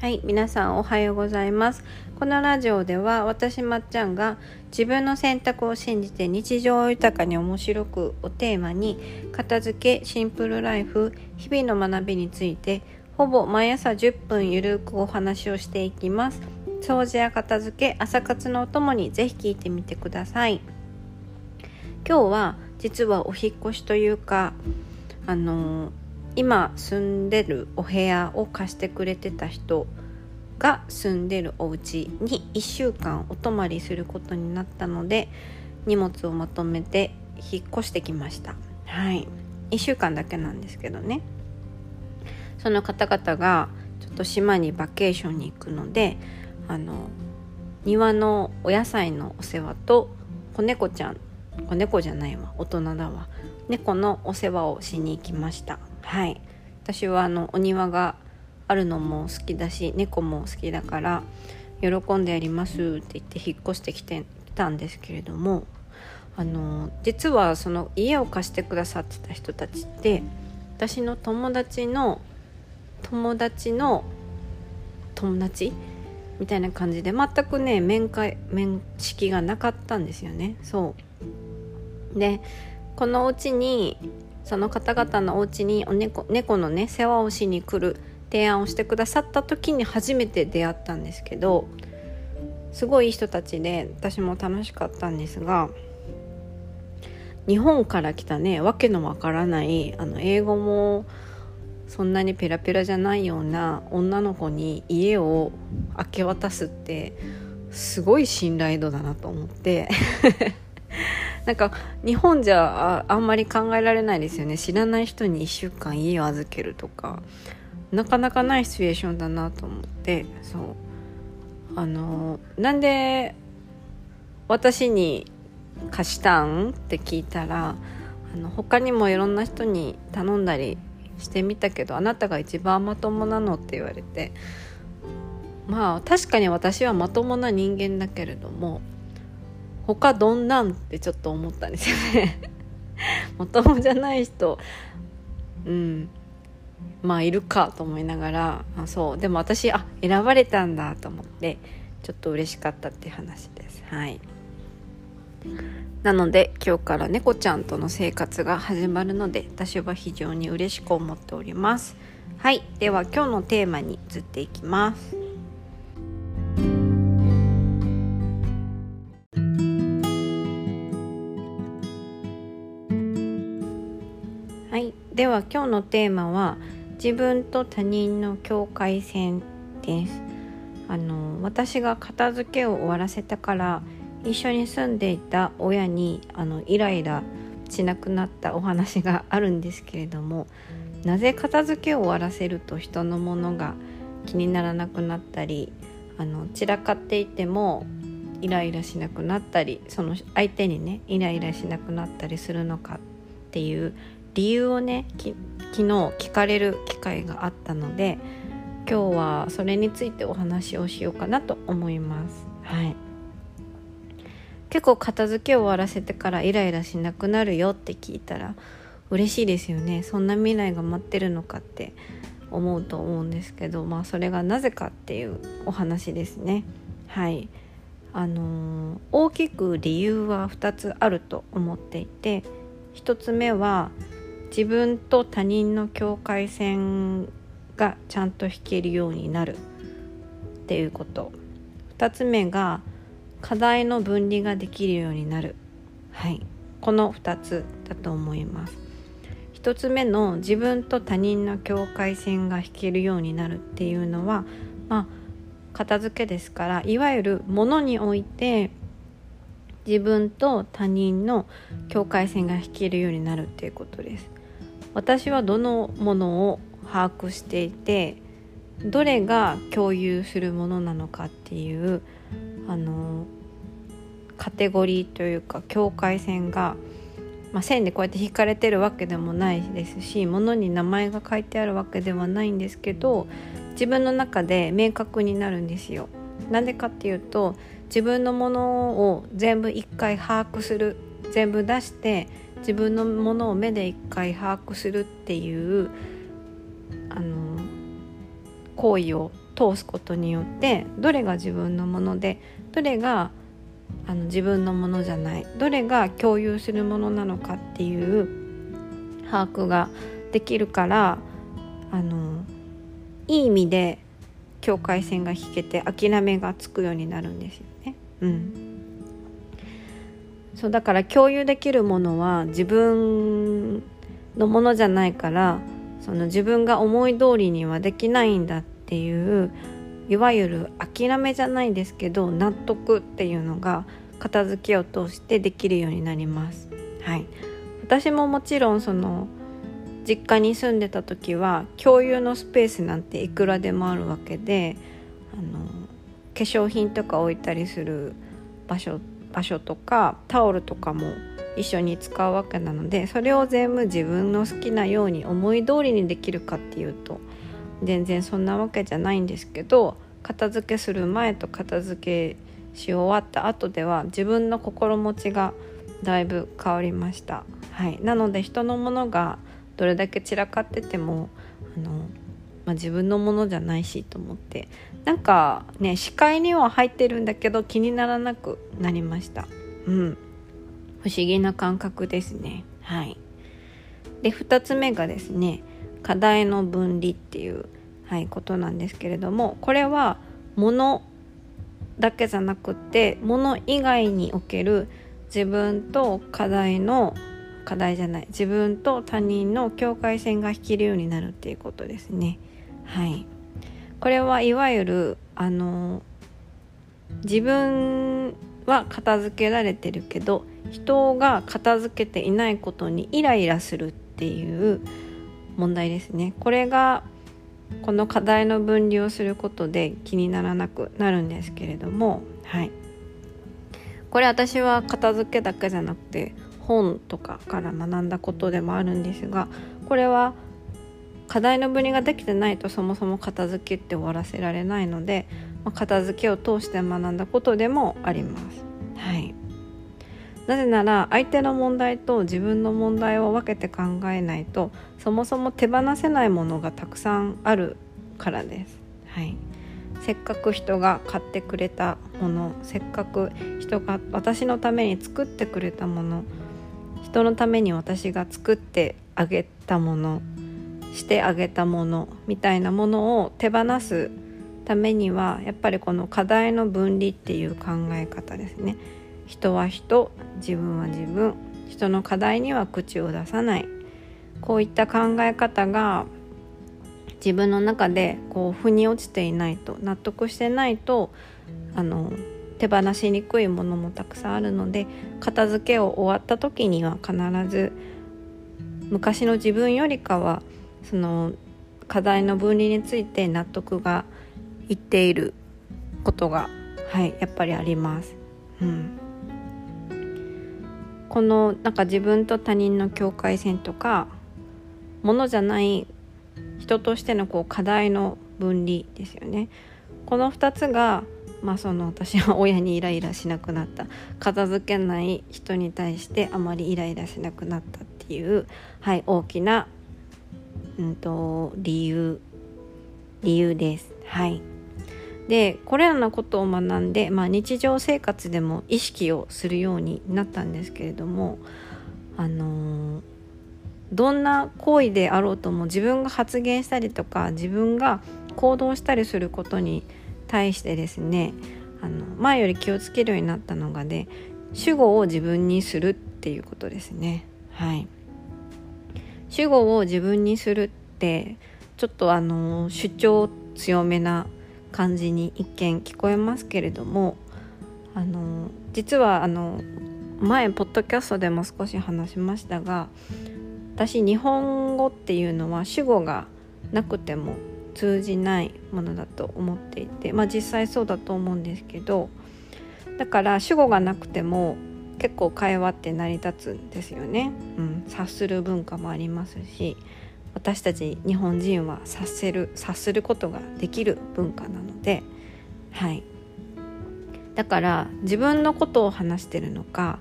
はい皆さんおはようございます。このラジオでは私まっちゃんが自分の選択を信じて日常を豊かに面白くをテーマに片付けシンプルライフ日々の学びについてほぼ毎朝10分ゆるくお話をしていきます。掃除や片付け朝活のお供にぜひ聞いてみてください。今日は実はお引越しというかあの今住んでるお部屋を貸してくれてた人が住んでるお家に1週間お泊まりすることになったので荷物をまとめて引っ越してきました。はい。1週間だけなんですけどね。その方々がちょっと島にバケーションに行くのであの庭のお野菜のお世話と子猫ちゃん子猫じゃないわ大人だわ猫のお世話をしに行きました。はい。私はあのお庭があるのも好きだし猫も好きだから喜んでやりますって言って引っ越してきてたんですけれどもあの実はその家を貸してくださってた人たちって私の友達の友達の友達？みたいな感じで全くね面会面識がなかったんですよね。そう。でこのお家にその方々のお家にお猫猫のね世話をしに来る提案をしてくださった時に初めて出会ったんですけどすごいいい人たちで私も楽しかったんですが日本から来たねわけのわからないあの英語もそんなにペラペラじゃないような女の子に家を明け渡すってすごい信頼度だなと思って。なんか日本じゃあんまり考えられないですよね。知らない人に1週間家を預けるとか。なかなかないシチュエーションだなと思って。そう。あのなんで私に貸したんって聞いたらあの他にもいろんな人に頼んだりしてみたけどあなたが一番まともなのって言われて。まあ確かに私はまともな人間だけれども他どんなんってちょっと思ったんですよね。まともじゃない人。うん。まあいるかと思いながらあそう。でも私あ選ばれたんだと思ってちょっと嬉しかったっていう話です。はい。なので今日から猫ちゃんとの生活が始まるので私は非常に嬉しく思っております。はい。では今日のテーマに移っていきます。今日のテーマは自分と他人の境界線です。あの私が片付けを終わらせたから一緒に住んでいた親にあのイライラしなくなったお話があるんですけれどもなぜ片付けを終わらせると人のものが気にならなくなったりあの散らかっていてもイライラしなくなったりその相手にねイライラしなくなったりするのかっていう理由をね昨日聞かれる機会があったので今日はそれについてお話をしようかなと思います。はい。結構片付けを終わらせてからイライラしなくなるよって聞いたら嬉しいですよね。そんな未来が待ってるのかって思うと思うんですけどまあそれがなぜかっていうお話ですね。はい。あのー、大きく理由は2つあると思っていて1つ目は自分と他人の境界線がちゃんと引けるようになるっていうこと。2つ目が課題の分離ができるようになる。はい。この2つだと思います。1つ目の自分と他人の境界線が引けるようになるっていうのはまあ片付けですからいわゆるものにおいて自分と他人の境界線が引けるようになるっていうことです。私はどのものを把握していてどれが共有するものなのかっていうあのカテゴリーというか境界線が、まあ、線でこうやって引かれてるわけでもないですし物に名前が書いてあるわけではないんですけど自分の中で明確になるんですよ。なんでかっていうと自分のものを全部一回把握する全部出して自分のものを目で一回把握するっていうあの行為を通すことによってどれが自分のものでどれがあの自分のものじゃないどれが共有するものなのかっていう把握ができるからあのいい意味で境界線が引けて諦めがつくようになるんですよね。うん、そうだから共有できるものは自分のものじゃないからその自分が思い通りにはできないんだっていういわゆる諦めじゃないですけど納得っていうのが片付けを通してできるようになります。はい、私ももちろんその実家に住んでた時は共有のスペースなんていくらでもあるわけであの化粧品とか置いたりする場所場所とかタオルとかも一緒に使うわけなのでそれを全部自分の好きなように思い通りにできるかっていうと全然そんなわけじゃないんですけど片付けする前と片付けし終わった後では自分の心持ちがだいぶ変わりました。はい、なので人のものがどれだけ散らかっててもあの、まあ、自分のものじゃないしと思ってなんかね視界には入ってるんだけど気にならなくなりました。うん不思議な感覚ですね。はい、で2つ目がですね課題の分離っていう、はい、ことなんですけれどもこれは物だけじゃなくて物以外における自分と課題の課題じゃない自分と他人の境界線が引けるようになるっていうことですね。はい、これはいわゆるあの自分は片付けられてるけど人が片付けていないことにイライラするっていう問題ですね。これがこの課題の分離をすることで気にならなくなるんですけれどもはい。これ私は片付けだけじゃなくて本とかから学んだことでもあるんですがこれは課題の分離ができてないとそもそも片付けって終わらせられないので、まあ、片付けを通して学んだことでもあります。はいなぜなら相手の問題と自分の問題を分けて考えないとそもそも手放せないものがたくさんあるからです。はい、せっかく人が買ってくれたものせっかく人が私のために作ってくれたもの人のために私が作ってあげたものしてあげたものみたいなものを手放すためにはやっぱりこの課題の分離っていう考え方ですね。人は人自分は自分人の課題には口を出さないこういった考え方が自分の中でこう腑に落ちていないと納得してないとあの手放しにくいものもたくさんあるので片付けを終わった時には必ず昔の自分よりかはその課題の分離について納得がいっていることがはいやっぱりあります。うんこのなんか自分と他人の境界線とかものじゃない人としてのこう課題の分離ですよね。この2つが、まあ、その私は親にイライラしなくなった片付けない人に対してあまりイライラしなくなったっていう、はい、大きな、うんと、理由理由です。はいでこれらのことを学んで、まあ、日常生活でも意識をするようになったんですけれどもあのー、どんな行為であろうとも自分が発言したりとか自分が行動したりすることに対してですねあの前より気をつけるようになったのがで、ね、主語を自分にするっていうことですね。はい、主語を自分にするってちょっとあの主張強めな感じに一見聞こえますけれどもあの実はあの前ポッドキャストでも少し話しましたが私日本語っていうのは主語がなくても通じないものだと思っていてまあ実際そうだと思うんですけどだから主語がなくても結構会話って成り立つんですよね、うん、察する文化もありますし私たち日本人は察せる察することができる文化なのではい。だから自分のことを話してるのか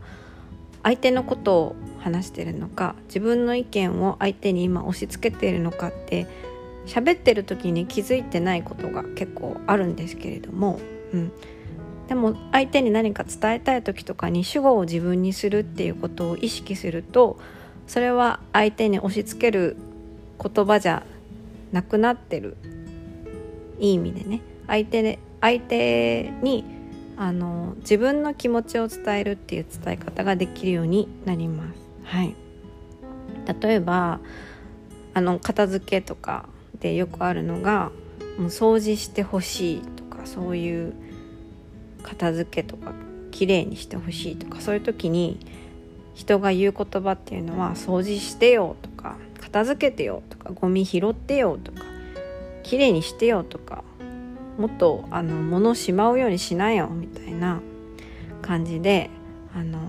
相手のことを話してるのか自分の意見を相手に今押し付けているのかって喋ってる時に気づいてないことが結構あるんですけれども、うん、でも相手に何か伝えたい時とかに主語を自分にするっていうことを意識するとそれは相手に押し付ける言葉じゃなくなってる。いい意味でね。相手相手にあの自分の気持ちを伝えるっていう伝え方ができるようになります。はい、例えばあの片付けとかでよくあるのがもう掃除してほしいとかそういう片付けとか綺麗にしてほしいとかそういう時に人が言う言葉っていうのは「掃除してよ」とか「片付けてよ」とか「ゴミ拾ってよ」とか「綺麗にしてよ」とかもっとあの物をしまうようにしなよみたいな感じであの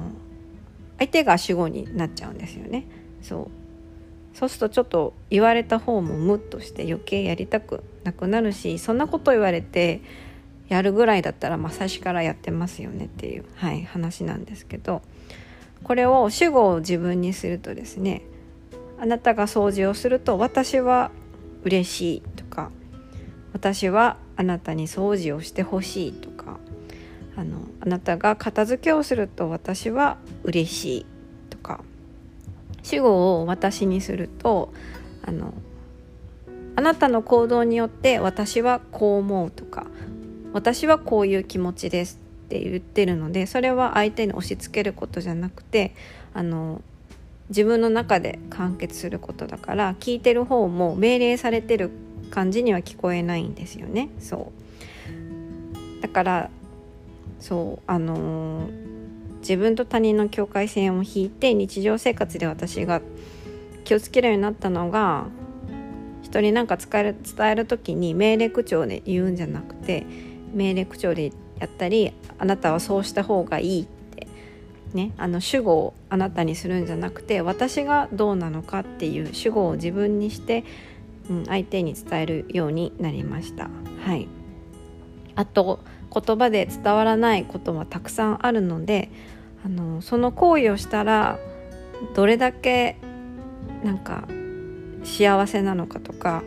相手が主語になっちゃうんですよね。そうそうするとちょっと言われた方もムッとして余計やりたくなくなるしそんなこと言われてやるぐらいだったら、まあ、最初からやってますよねっていう、はい、話なんですけどこれを主語を自分にするとですねあなたが掃除をすると私は嬉しいとか私はあなたに掃除をしてほしいとかあのあなたが片付けをすると私は嬉しいとか主語を私にするとあのあなたの行動によって私はこう思うとか私はこういう気持ちですって言ってるのでそれは相手に押し付けることじゃなくてあの自分の中で完結することだから聞いてる方も命令されてる感じには聞こえないんですよね。そう。だからそうあのー、自分と他人の境界線を引いて日常生活で私が気をつけるようになったのが人に何か伝える伝える時に命令口調で言うんじゃなくて命令口調でやったりあなたはそうした方がいいってねあの主語をあなたにするんじゃなくて私がどうなのかっていう主語を自分にして、うん、相手に伝えるようになりました。はいあと言葉で伝わらないことはたくさんあるのであのその行為をしたらどれだけなんか幸せなのかとか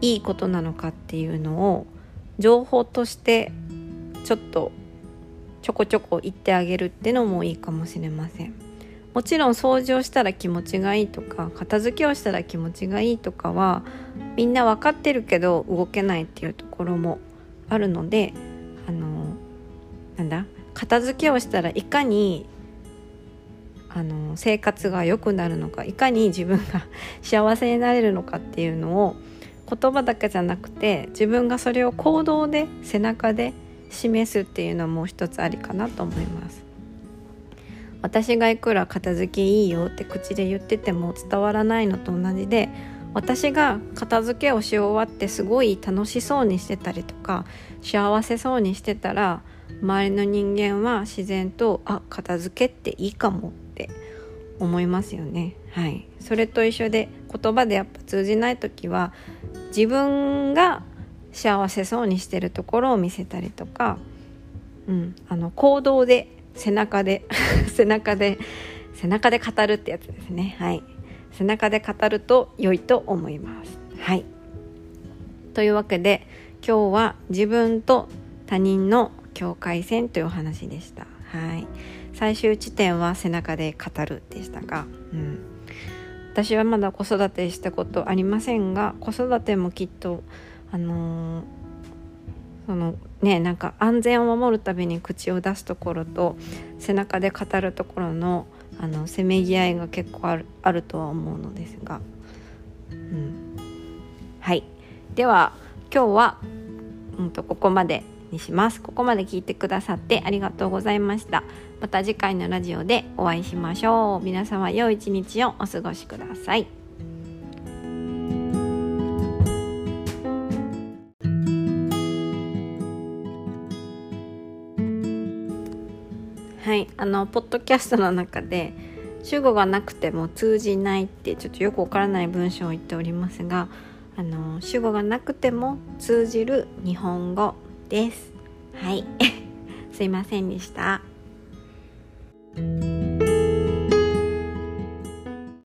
いいことなのかっていうのを情報としてちょっとちょこちょこ言ってあげるってのもいいかもしれません。もちろん掃除をしたら気持ちがいいとか片付けをしたら気持ちがいいとかはみんな分かってるけど動けないっていうところもあるのであのなんだ？片付けをしたらいかにあの生活が良くなるのかいかに自分が 幸せになれるのかっていうのを言葉だけじゃなくて自分がそれを行動で背中で示すっていうのも一つありかなと思います。私がいくら片付けいいよって口で言ってても伝わらないのと同じで私が片付けをし終わってすごい楽しそうにしてたりとか幸せそうにしてたら周りの人間は自然とあ片付けっていいかもって思いますよね。はい。それと一緒で言葉でやっぱ通じない時は自分が幸せそうにしてるところを見せたりとか、うん、あの行動で背中で 背中で背中で語るってやつですね。はい。背中で語ると良いと思います。はい。というわけで今日は自分と他人の境界線というお話でした。はい。最終地点は背中で語るでしたが、うん、私はまだ子育てしたことありませんが子育てもきっとあのー、そのねなんか安全を守るために口を出すところと背中で語るところのあのせめぎ合いが結構あるあるとは思うのですが、うん、はい。では今日は、うんとここまで。にします。ここまで聞いてくださってありがとうございました。また次回のラジオでお会いしましょう。皆様良い一日をお過ごしください。はいあのポッドキャストの中で主語がなくても通じないってちょっとよくわからない文章を言っておりますがあの主語がなくても通じる日本語です。はい。すいませんでした。